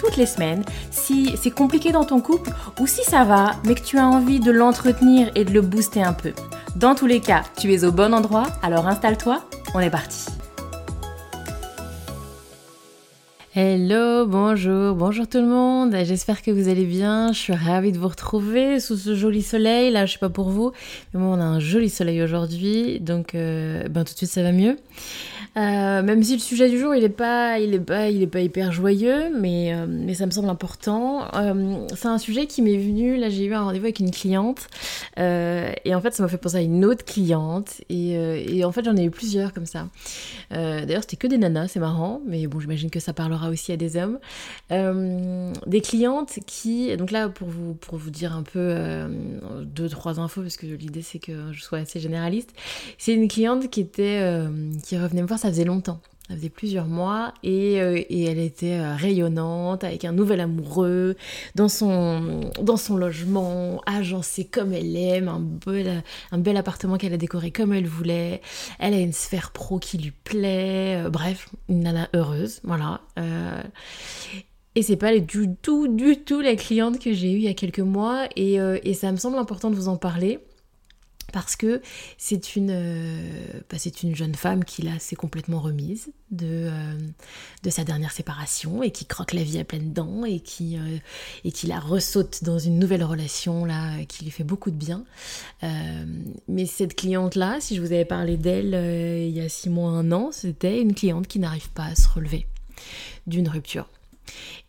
toutes les semaines si c'est compliqué dans ton couple ou si ça va, mais que tu as envie de l'entretenir et de le booster un peu. Dans tous les cas, tu es au bon endroit, alors installe-toi, on est parti. Hello, bonjour, bonjour tout le monde. J'espère que vous allez bien. Je suis ravie de vous retrouver sous ce joli soleil. Là, je sais pas pour vous, mais moi, on a un joli soleil aujourd'hui, donc euh, ben tout de suite ça va mieux. Euh, même si le sujet du jour il est pas, il est pas, il est pas hyper joyeux, mais, euh, mais ça me semble important. Euh, c'est un sujet qui m'est venu. Là, j'ai eu un rendez-vous avec une cliente et en fait, ça m'a fait penser à une autre cliente et, et en fait, j'en ai eu plusieurs comme ça. D'ailleurs, c'était que des nanas, c'est marrant, mais bon, j'imagine que ça parlera aussi à des hommes. des clientes qui, donc là, pour vous pour vous dire un peu deux trois infos parce que l'idée c'est que je sois assez généraliste. C'est une cliente qui était qui revenait me voir ça faisait longtemps. Ça faisait plusieurs mois et, euh, et elle était euh, rayonnante avec un nouvel amoureux dans son, dans son logement, agencé comme elle aime, un bel, un bel appartement qu'elle a décoré comme elle voulait. Elle a une sphère pro qui lui plaît. Euh, bref, une nana heureuse, voilà. Et c'est pas du tout, du tout la cliente que j'ai eue il y a quelques mois et, et ça me semble important de vous en parler parce que c'est une, euh, bah, c'est une jeune femme qui là s'est complètement remise de, euh, de sa dernière séparation et qui croque la vie à pleines dents et qui, euh, et qui la ressaute dans une nouvelle relation là qui lui fait beaucoup de bien. mais cette cliente là, si je vous avais parlé d'elle il y a six mois, un an, c'était une cliente qui n'arrive pas à se relever d'une rupture.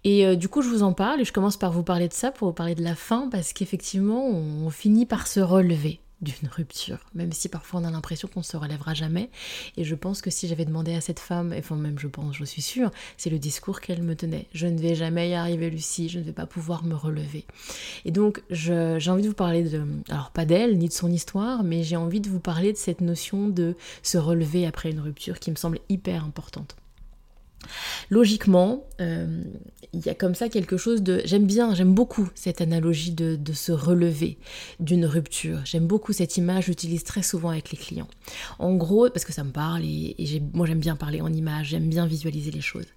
Et du coup, je vous en parle et je commence par vous parler de ça pour vous parler de la fin parce qu'effectivement, on finit par se relever d'une rupture, même si parfois on a l'impression qu'on ne se relèvera jamais. Et je pense que si j'avais demandé à cette femme, enfin même je pense, je suis sûre, c'est le discours qu'elle me tenait. Je ne vais jamais y arriver, Lucie, je ne vais pas pouvoir me relever. Et donc j'ai envie de vous parler de, alors pas d'elle ni de son histoire, mais j'ai envie de vous parler de cette notion de se relever après une rupture qui me semble hyper importante. Logiquement, euh, il y a comme ça quelque chose de... J'aime bien, j'aime beaucoup cette analogie de, se relever d'une rupture. J'aime beaucoup cette image, j'utilise très souvent avec les clients. En gros, parce que ça me parle et, moi j'aime bien parler en image, j'aime bien visualiser les choses.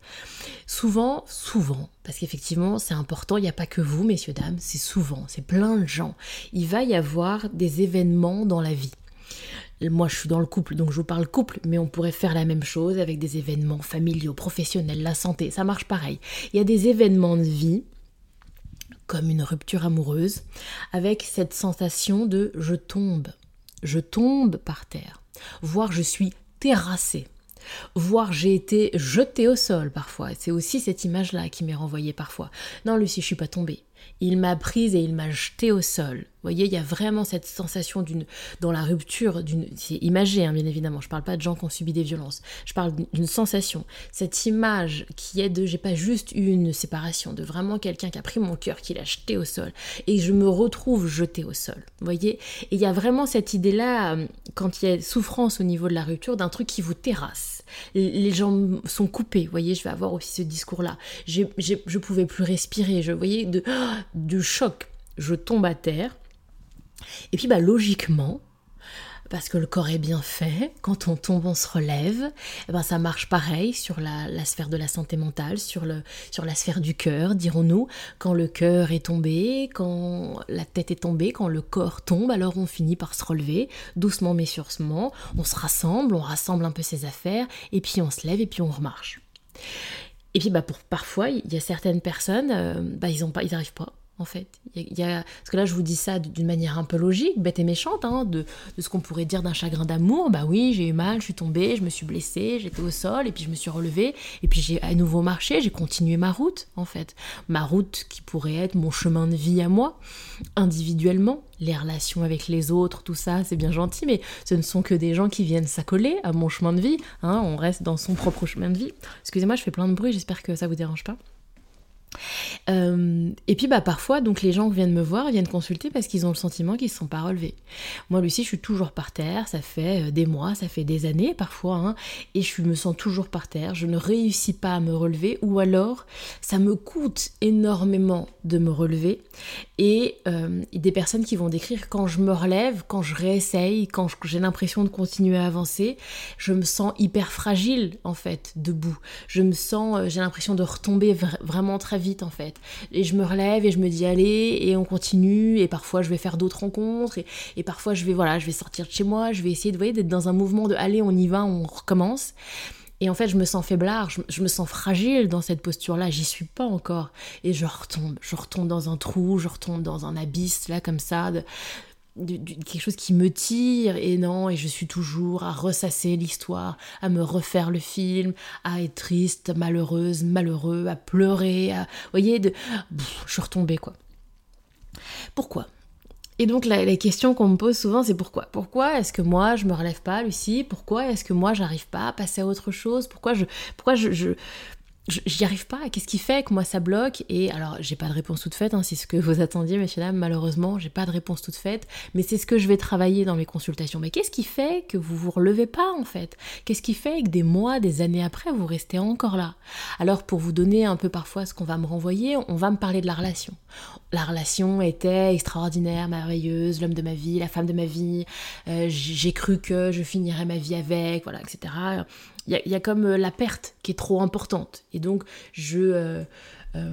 Souvent, souvent, parce qu'effectivement c'est important, il n'y a pas que vous, messieurs, dames, c'est souvent, c'est plein de gens. Il va y avoir des événements dans la vie moi, je suis dans le couple, donc je vous parle couple, mais on pourrait faire la même chose avec des événements familiaux, professionnels, la santé, ça marche pareil. Il y a des événements de vie, comme une rupture amoureuse, avec cette sensation de je tombe, je tombe par terre, voire je suis terrassée voire j'ai été jetée au sol parfois. C'est aussi cette image-là qui m'est renvoyée parfois. Non, Lucie, je suis pas tombée. Il m'a prise et il m'a jetée au sol. Voyez, il y a vraiment cette sensation d'une, dans la rupture, d'une, c'est imagé hein, bien évidemment, je parle pas de gens qui ont subi des violences, je parle d'une sensation, cette image qui est de, j'ai pas juste eu une séparation, de vraiment quelqu'un qui a pris mon cœur, qui l'a jeté au sol, et je me retrouve jeté au sol, voyez, et il y a vraiment cette idée-là, euh, quand il y a souffrance au niveau de la rupture, d'un truc qui vous terrasse, les gens sont coupés, voyez, je vais avoir aussi ce discours-là, je pouvais plus respirer, je voyais de, de choc, je tombe à terre, et puis bah logiquement, parce que le corps est bien fait, quand on tombe, on se relève, et eh ben ça marche pareil sur la, sphère de la santé mentale, sur, le, sur la sphère du cœur, dirons-nous. Quand le cœur est tombé, quand la tête est tombée, quand le corps tombe, alors on finit par se relever, doucement mais sûrement, on se rassemble, on rassemble un peu ses affaires, et puis on se lève et puis on remarche. Et puis bah pour, parfois, il y a certaines personnes, euh, bah, ils n'arrivent pas en fait. Il y a, parce que là, je vous dis ça d'une manière un peu logique, bête et méchante, hein, de, ce qu'on pourrait dire d'un chagrin d'amour. Bah oui, j'ai eu mal, je suis tombée, je me suis blessée, j'étais au sol, et puis je me suis relevée, et puis j'ai à nouveau marché, j'ai continué ma route, en fait. Ma route qui pourrait être mon chemin de vie à moi, individuellement. Les relations avec les autres, tout ça, c'est bien gentil, mais ce ne sont que des gens qui viennent s'accoler à mon chemin de vie. Hein, on reste dans son propre chemin de vie. Excusez-moi, je fais plein de bruit, j'espère que ça vous dérange pas. Euh, et puis bah parfois donc les gens viennent me voir, viennent consulter parce qu'ils ont le sentiment qu'ils ne sont pas relevés. Moi Lucie je suis toujours par terre, ça fait euh, des mois, ça fait des années parfois, hein, et je me sens toujours par terre, je ne réussis pas à me relever ou alors ça me coûte énormément de me relever et euh, des personnes qui vont décrire quand je me relève, quand je réessaye, quand j'ai l'impression de continuer à avancer, je me sens hyper fragile en fait debout. Je me sens, j'ai l'impression de retomber vraiment très vite en fait. Et je me relève et je me dis allez et on continue. Et parfois je vais faire d'autres rencontres. Et, parfois je vais voilà je vais sortir de chez moi, je vais essayer de voyez d'être dans un mouvement de allez on y va, on recommence. Et en fait, je me sens faiblard, je, me sens fragile dans cette posture-là, j'y suis pas encore. Et je retombe, je retombe dans un trou, je retombe dans un abysse, là, comme ça, quelque chose qui me tire et non et je suis toujours à ressasser l'histoire à me refaire le film à être triste malheureuse malheureux à pleurer à vous voyez de je suis retombée quoi. Pourquoi? Et donc la, la question qu'on me pose souvent c'est pourquoi? Pourquoi est-ce que moi je me relève pas Lucie? Pourquoi est-ce que moi j'arrive pas à passer à autre chose? Pourquoi je pourquoi je j'y arrive pas. Qu'est-ce qui fait que moi ça bloque? Et alors, j'ai pas de réponse toute faite, hein, c'est ce que vous attendiez, messieurs dames. Malheureusement, j'ai pas de réponse toute faite, mais c'est ce que je vais travailler dans mes consultations. Mais qu'est-ce qui fait que vous vous relevez pas en fait? Qu'est-ce qui fait que des mois, des années après, vous restez encore là? Alors, pour vous donner un peu parfois ce qu'on va me renvoyer, on va me parler de la relation. La relation était extraordinaire, merveilleuse, l'homme de ma vie, la femme de ma vie. Euh, j'ai cru que je finirais ma vie avec, voilà, etc il y, a comme euh, la perte qui est trop importante. Et donc, je... Euh, euh,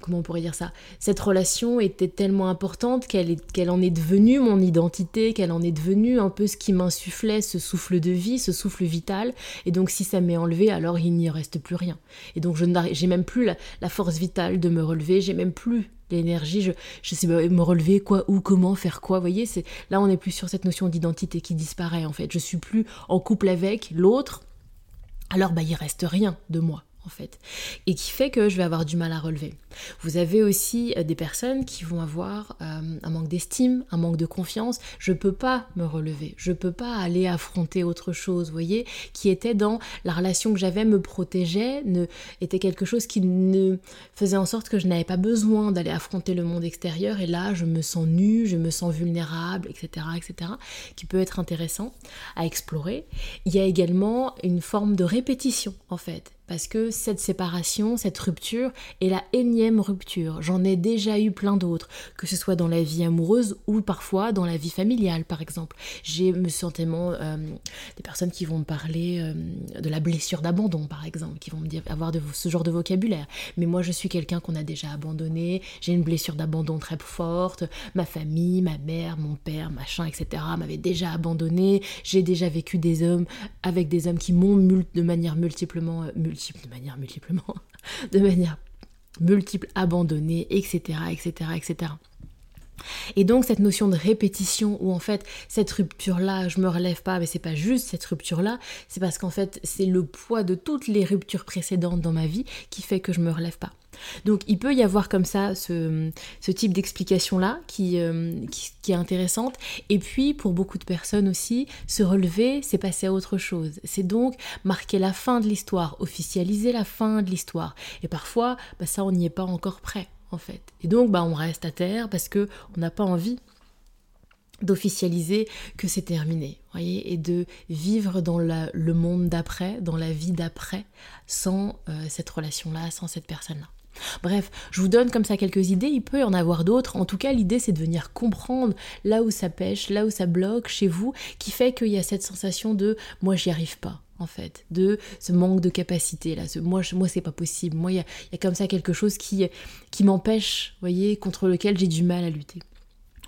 comment on pourrait dire ça? Cette relation était tellement importante qu'elle en est devenue mon identité, qu'elle en est devenue un peu ce qui m'insufflait, ce souffle de vie, ce souffle vital. Et donc si ça m'est enlevé, alors il n'y reste plus rien. Et donc je j'ai même plus la, force vitale de me relever, j'ai même plus l'énergie, je, je sais me relever quoi, où, comment, faire quoi. Vous voyez, c'est là on n'est plus sur cette notion d'identité qui disparaît en fait. Je suis plus en couple avec l'autre alors bah il reste rien de moi fait, et qui fait que je vais avoir du mal à relever. Vous avez aussi euh, des personnes qui vont avoir euh, un manque d'estime, un manque de confiance. Je peux pas me relever, je peux pas aller affronter autre chose, voyez, qui était dans la relation que j'avais me protégeait, ne, était quelque chose qui ne faisait en sorte que je n'avais pas besoin d'aller affronter le monde extérieur. Et là, je me sens nue, je me sens vulnérable, etc., etc., qui peut être intéressant à explorer. Il y a également une forme de répétition en fait parce que cette séparation, cette rupture est la énième rupture. J'en ai déjà eu plein d'autres, que ce soit dans la vie amoureuse ou parfois dans la vie familiale, par exemple. J'ai me sentiment euh, des personnes qui vont me parler euh, de la blessure d'abandon, par exemple, qui vont me dire avoir de, ce genre de vocabulaire. Mais moi, je suis quelqu'un qu'on a déjà abandonné. J'ai une blessure d'abandon très forte. Ma famille, ma mère, mon père, machin, etc. m'avaient déjà abandonné. J'ai déjà vécu des hommes avec des hommes qui m'ont de manière multiplement euh, de manière multiplement, de manière multiple, abandonnée, etc., etc., etc. Et donc cette notion de répétition où en fait cette rupture là, je me relève pas, mais c'est pas juste cette rupture là, c'est parce qu'en fait c'est le poids de toutes les ruptures précédentes dans ma vie qui fait que je me relève pas. Donc il peut y avoir comme ça ce, type d'explication-là euh, qui, est intéressante. Et puis pour beaucoup de personnes aussi, se relever, c'est passer à autre chose. C'est donc marquer la fin de l'histoire, officialiser la fin de l'histoire. Et parfois, bah, ça, on n'y est pas encore prêt. En fait. Et donc, bah, on reste à terre parce que on n'a pas envie d'officialiser que c'est terminé, voyez, et de vivre dans le monde d'après, dans la vie d'après, sans euh, cette relation-là, sans cette personne-là. Bref, je vous donne comme ça quelques idées, il peut y en avoir d'autres. En tout cas, l'idée c'est de venir comprendre là où ça pêche, là où ça bloque chez vous, qui fait qu'il y a cette sensation de moi j'y arrive pas en fait, de ce manque de capacité là, ce, moi, c'est pas possible, moi il y a, comme ça quelque chose qui, qui m'empêche, voyez, contre lequel j'ai du mal à lutter.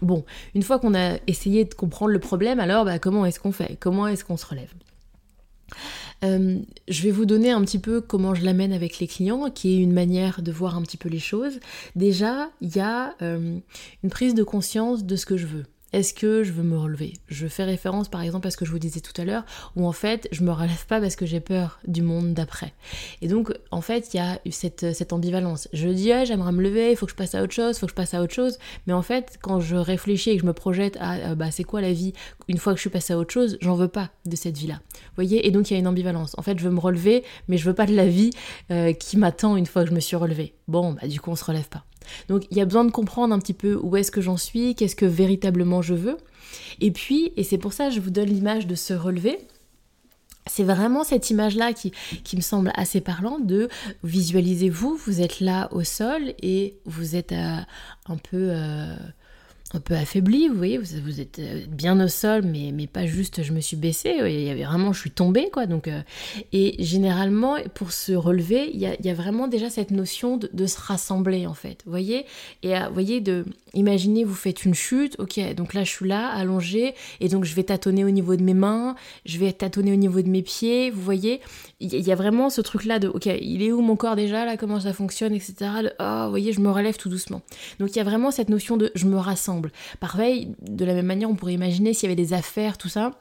Bon, une fois qu'on a essayé de comprendre le problème, alors bah, comment est-ce qu'on fait? Comment est-ce qu'on se relève? Euh, je vais vous donner un petit peu comment je l'amène avec les clients, qui est une manière de voir un petit peu les choses. Déjà, il y a euh, une prise de conscience de ce que je veux. Est-ce que je veux me relever? Je fais référence par exemple à ce que je vous disais tout à l'heure, où en fait je me relève pas parce que j'ai peur du monde d'après. Et donc en fait il y a cette, cette ambivalence. Je dis ah, j'aimerais me lever, il faut que je passe à autre chose, il faut que je passe à autre chose, mais en fait quand je réfléchis et que je me projette à euh, bah, c'est quoi la vie? Une fois que je suis passée à autre chose, j'en veux pas de cette vie-là. Vous voyez? Et donc il y a une ambivalence. En fait je veux me relever, mais je veux pas de la vie euh, qui m'attend une fois que je me suis relevée. Bon, bah du coup on se relève pas. Donc il y a besoin de comprendre un petit peu où est-ce que j'en suis, qu'est-ce que véritablement je veux. Et puis, et c'est pour ça que je vous donne l'image de se relever, c'est vraiment cette image-là qui, qui, me semble assez parlante de visualisez-vous, vous êtes là au sol et vous êtes euh, un peu... Euh, un peu affaibli, vous voyez, vous, êtes euh, bien au sol, mais, mais pas juste je me suis baissée, il y avait vraiment je suis tombée, quoi. Donc, euh, et généralement, pour se relever, il y a, y a, vraiment déjà cette notion de, de, se rassembler, en fait, vous voyez. Et euh, vous voyez, de, imaginez, vous faites une chute, ok, donc là je suis là, allongée, et donc je vais tâtonner au niveau de mes mains, je vais tâtonner au niveau de mes pieds, vous voyez. Il y, a vraiment ce truc-là de, ok, il est où mon corps déjà, là, comment ça fonctionne, etc. De, oh, vous voyez, je me relève tout doucement. Donc il y a vraiment cette notion de je me rassemble. Pareil, de la même manière, on pourrait imaginer s'il y avait des affaires, tout ça.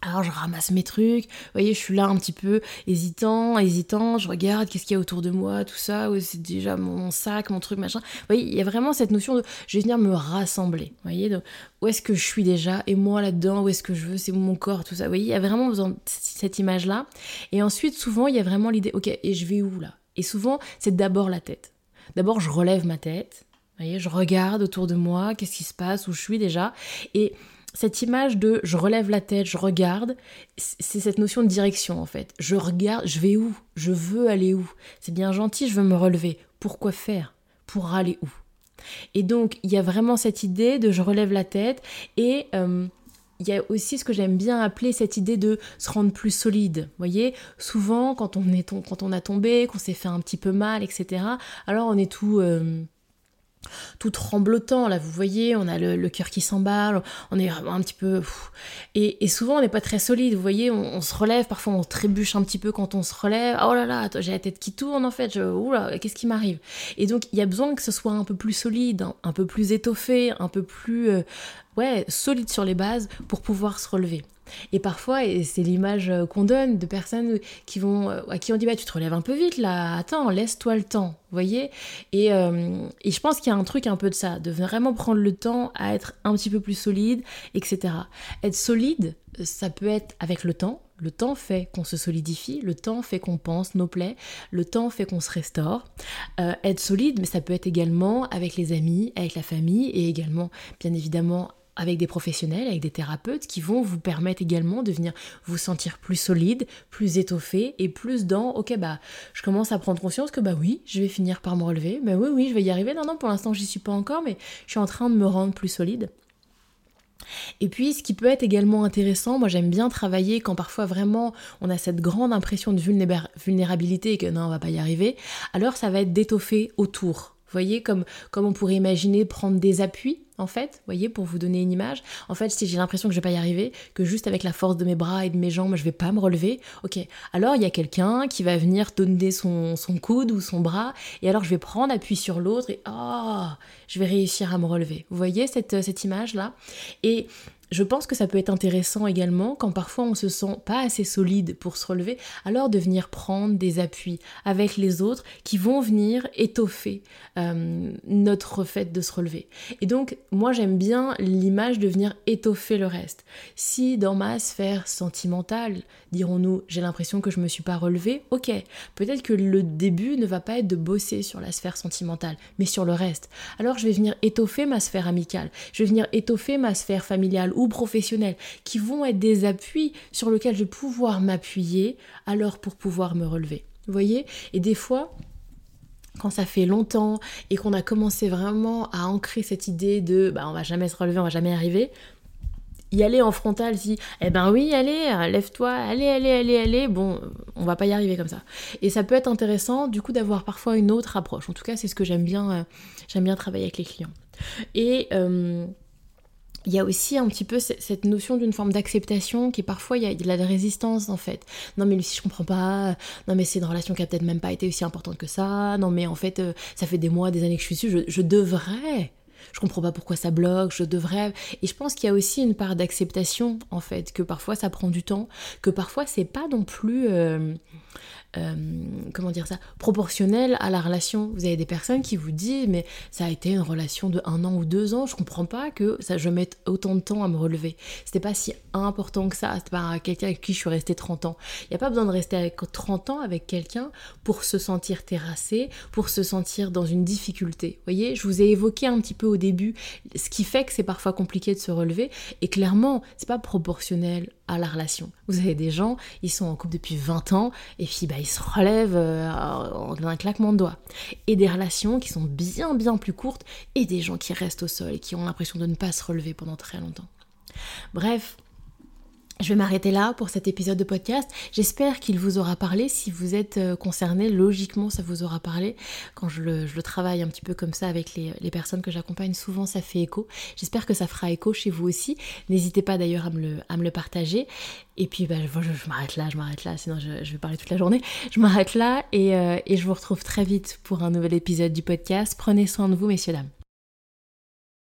Alors je ramasse mes trucs, vous voyez, je suis là un petit peu hésitant, hésitant, je regarde qu'est-ce qu'il y a autour de moi, tout ça, c'est déjà mon sac, mon truc, machin. Vous voyez, il y a vraiment cette notion de je vais venir me rassembler, vous voyez, où est-ce que je suis déjà, et moi là-dedans, où est-ce que je veux, c'est mon corps, tout ça. Vous voyez, il y a vraiment cette image-là. Et ensuite, souvent, il y a vraiment l'idée, ok, et je vais où là? Et souvent, c'est d'abord la tête. D'abord, je relève ma tête, voyez, je regarde autour de moi, qu'est-ce qui se passe, où je suis déjà. Et cette image de je relève la tête, je regarde, c'est cette notion de direction en fait. Je regarde, je vais où? Je veux aller où? C'est bien gentil, je veux me relever. Pourquoi faire? Pour aller où? Et donc, il y a vraiment cette idée de je relève la tête et. Euh, il y a aussi ce que j'aime bien appeler cette idée de se rendre plus solide. Vous voyez, souvent quand on, est, quand on a tombé, qu'on s'est fait un petit peu mal, etc., alors on est tout, euh, tout tremblotant. Là, vous voyez, on a le, cœur qui s'emballe, on est un petit peu. Et, souvent, on n'est pas très solide. Vous voyez, on, se relève, parfois on trébuche un petit peu quand on se relève. Oh là là, j'ai la tête qui tourne en fait. Je, oula, qu'est-ce qui m'arrive? Et donc, il y a besoin que ce soit un peu plus solide, un, peu plus étoffé, un peu plus. Euh, ouais, solide sur les bases pour pouvoir se relever. Et parfois, et c'est l'image euh, qu'on donne de personnes qui vont, euh, à qui on dit bah, tu te relèves un peu vite là, attends, laisse-toi le temps, vous voyez et, euh, et, je pense qu'il y a un truc un peu de ça, de vraiment prendre le temps à être un petit peu plus solide, etc. Être solide, ça peut être avec le temps. Le temps fait qu'on se solidifie, le temps fait qu'on pense nos plaies, le temps fait qu'on se restaure. être solide, mais ça peut être également avec les amis, avec la famille et également, bien évidemment, avec des professionnels, avec des thérapeutes qui vont vous permettre également de venir vous sentir plus solide, plus étoffé et plus dans ok bah je commence à prendre conscience que bah oui je vais finir par me relever, mais oui oui je vais y arriver, non non pour l'instant j'y suis pas encore mais je suis en train de me rendre plus solide. Et puis, ce qui peut être également intéressant, moi j'aime bien travailler quand parfois vraiment on a cette grande impression de vulnérabilité et que non, on va pas y arriver, alors ça va être d'étoffer autour. Vous voyez, comme, comme on pourrait imaginer prendre des appuis en fait, voyez, pour vous donner une image. En fait, si j'ai l'impression que je vais pas y arriver, que juste avec la force de mes bras et de mes jambes, je vais pas me relever, ok, alors il y a quelqu'un qui va venir donner son, coude ou son bras, et alors je vais prendre appui sur l'autre et oh, je vais réussir à me relever. Vous voyez cette, cette image-là? Et je pense que ça peut être intéressant également quand parfois on se sent pas assez solide pour se relever, alors de venir prendre des appuis avec les autres qui vont venir étoffer euh, notre fait de se relever. Et donc moi j'aime bien l'image de venir étoffer le reste. Si dans ma sphère sentimentale, dirons-nous, j'ai l'impression que je me suis pas relevée, ok, peut-être que le début ne va pas être de bosser sur la sphère sentimentale, mais sur le reste. Alors je vais venir étoffer ma sphère amicale, je vais venir étoffer ma sphère familiale ou professionnels, qui vont être des appuis sur lesquels je vais pouvoir m'appuyer alors pour pouvoir me relever. Voyez? Et des fois, quand ça fait longtemps et qu'on a commencé vraiment à ancrer cette idée de bah, on va jamais se relever, on va jamais arriver, y aller en frontal si eh ben oui allez lève-toi allez allez allez allez bon on va pas y arriver comme ça et ça peut être intéressant du coup d'avoir parfois une autre approche. En tout cas c'est ce que j'aime bien euh, j'aime bien travailler avec les clients. Et euh, il y a aussi un petit peu cette notion d'une forme d'acceptation qui parfois il y a de la résistance en fait. Non mais Lucie je comprends pas, non mais c'est une relation qui a peut-être même pas été aussi importante que ça, non mais en fait euh, ça fait des mois, des années que je suis dessus, je, devrais, je comprends pas pourquoi ça bloque, je devrais. Et je pense qu'il y a aussi une part d'acceptation, en fait, que parfois ça prend du temps, que parfois c'est pas non plus. Euh, euh, comment dire ça, proportionnel à la relation. Vous avez des personnes qui vous disent mais ça a été une relation de un an ou deux ans, je comprends pas que ça je mette autant de temps à me relever. C'était pas si important que ça, c'était pas quelqu'un avec qui je suis restée 30 ans. Il n'y a pas besoin de rester avec 30 ans avec quelqu'un pour se sentir terrassé, pour se sentir dans une difficulté. Vous voyez, je vous ai évoqué un petit peu au début ce qui fait que c'est parfois compliqué de se relever et clairement, c'est pas proportionnel la relation. Vous avez des gens, ils sont en couple depuis 20 ans et puis bah, ils se relèvent euh, en un claquement de doigts. Et des relations qui sont bien bien plus courtes et des gens qui restent au sol et qui ont l'impression de ne pas se relever pendant très longtemps. Bref, je vais m'arrêter là pour cet épisode de podcast. J'espère qu'il vous aura parlé. Si vous êtes euh, concerné, logiquement, ça vous aura parlé. Quand je le, travaille un petit peu comme ça avec les, personnes que j'accompagne, souvent ça fait écho. J'espère que ça fera écho chez vous aussi. N'hésitez pas d'ailleurs à, me le, partager. Et puis, bah, je, m'arrête là, je m'arrête là, sinon je, vais parler toute la journée. Je m'arrête là et, euh, et je vous retrouve très vite pour un nouvel épisode du podcast. Prenez soin de vous, messieurs, dames.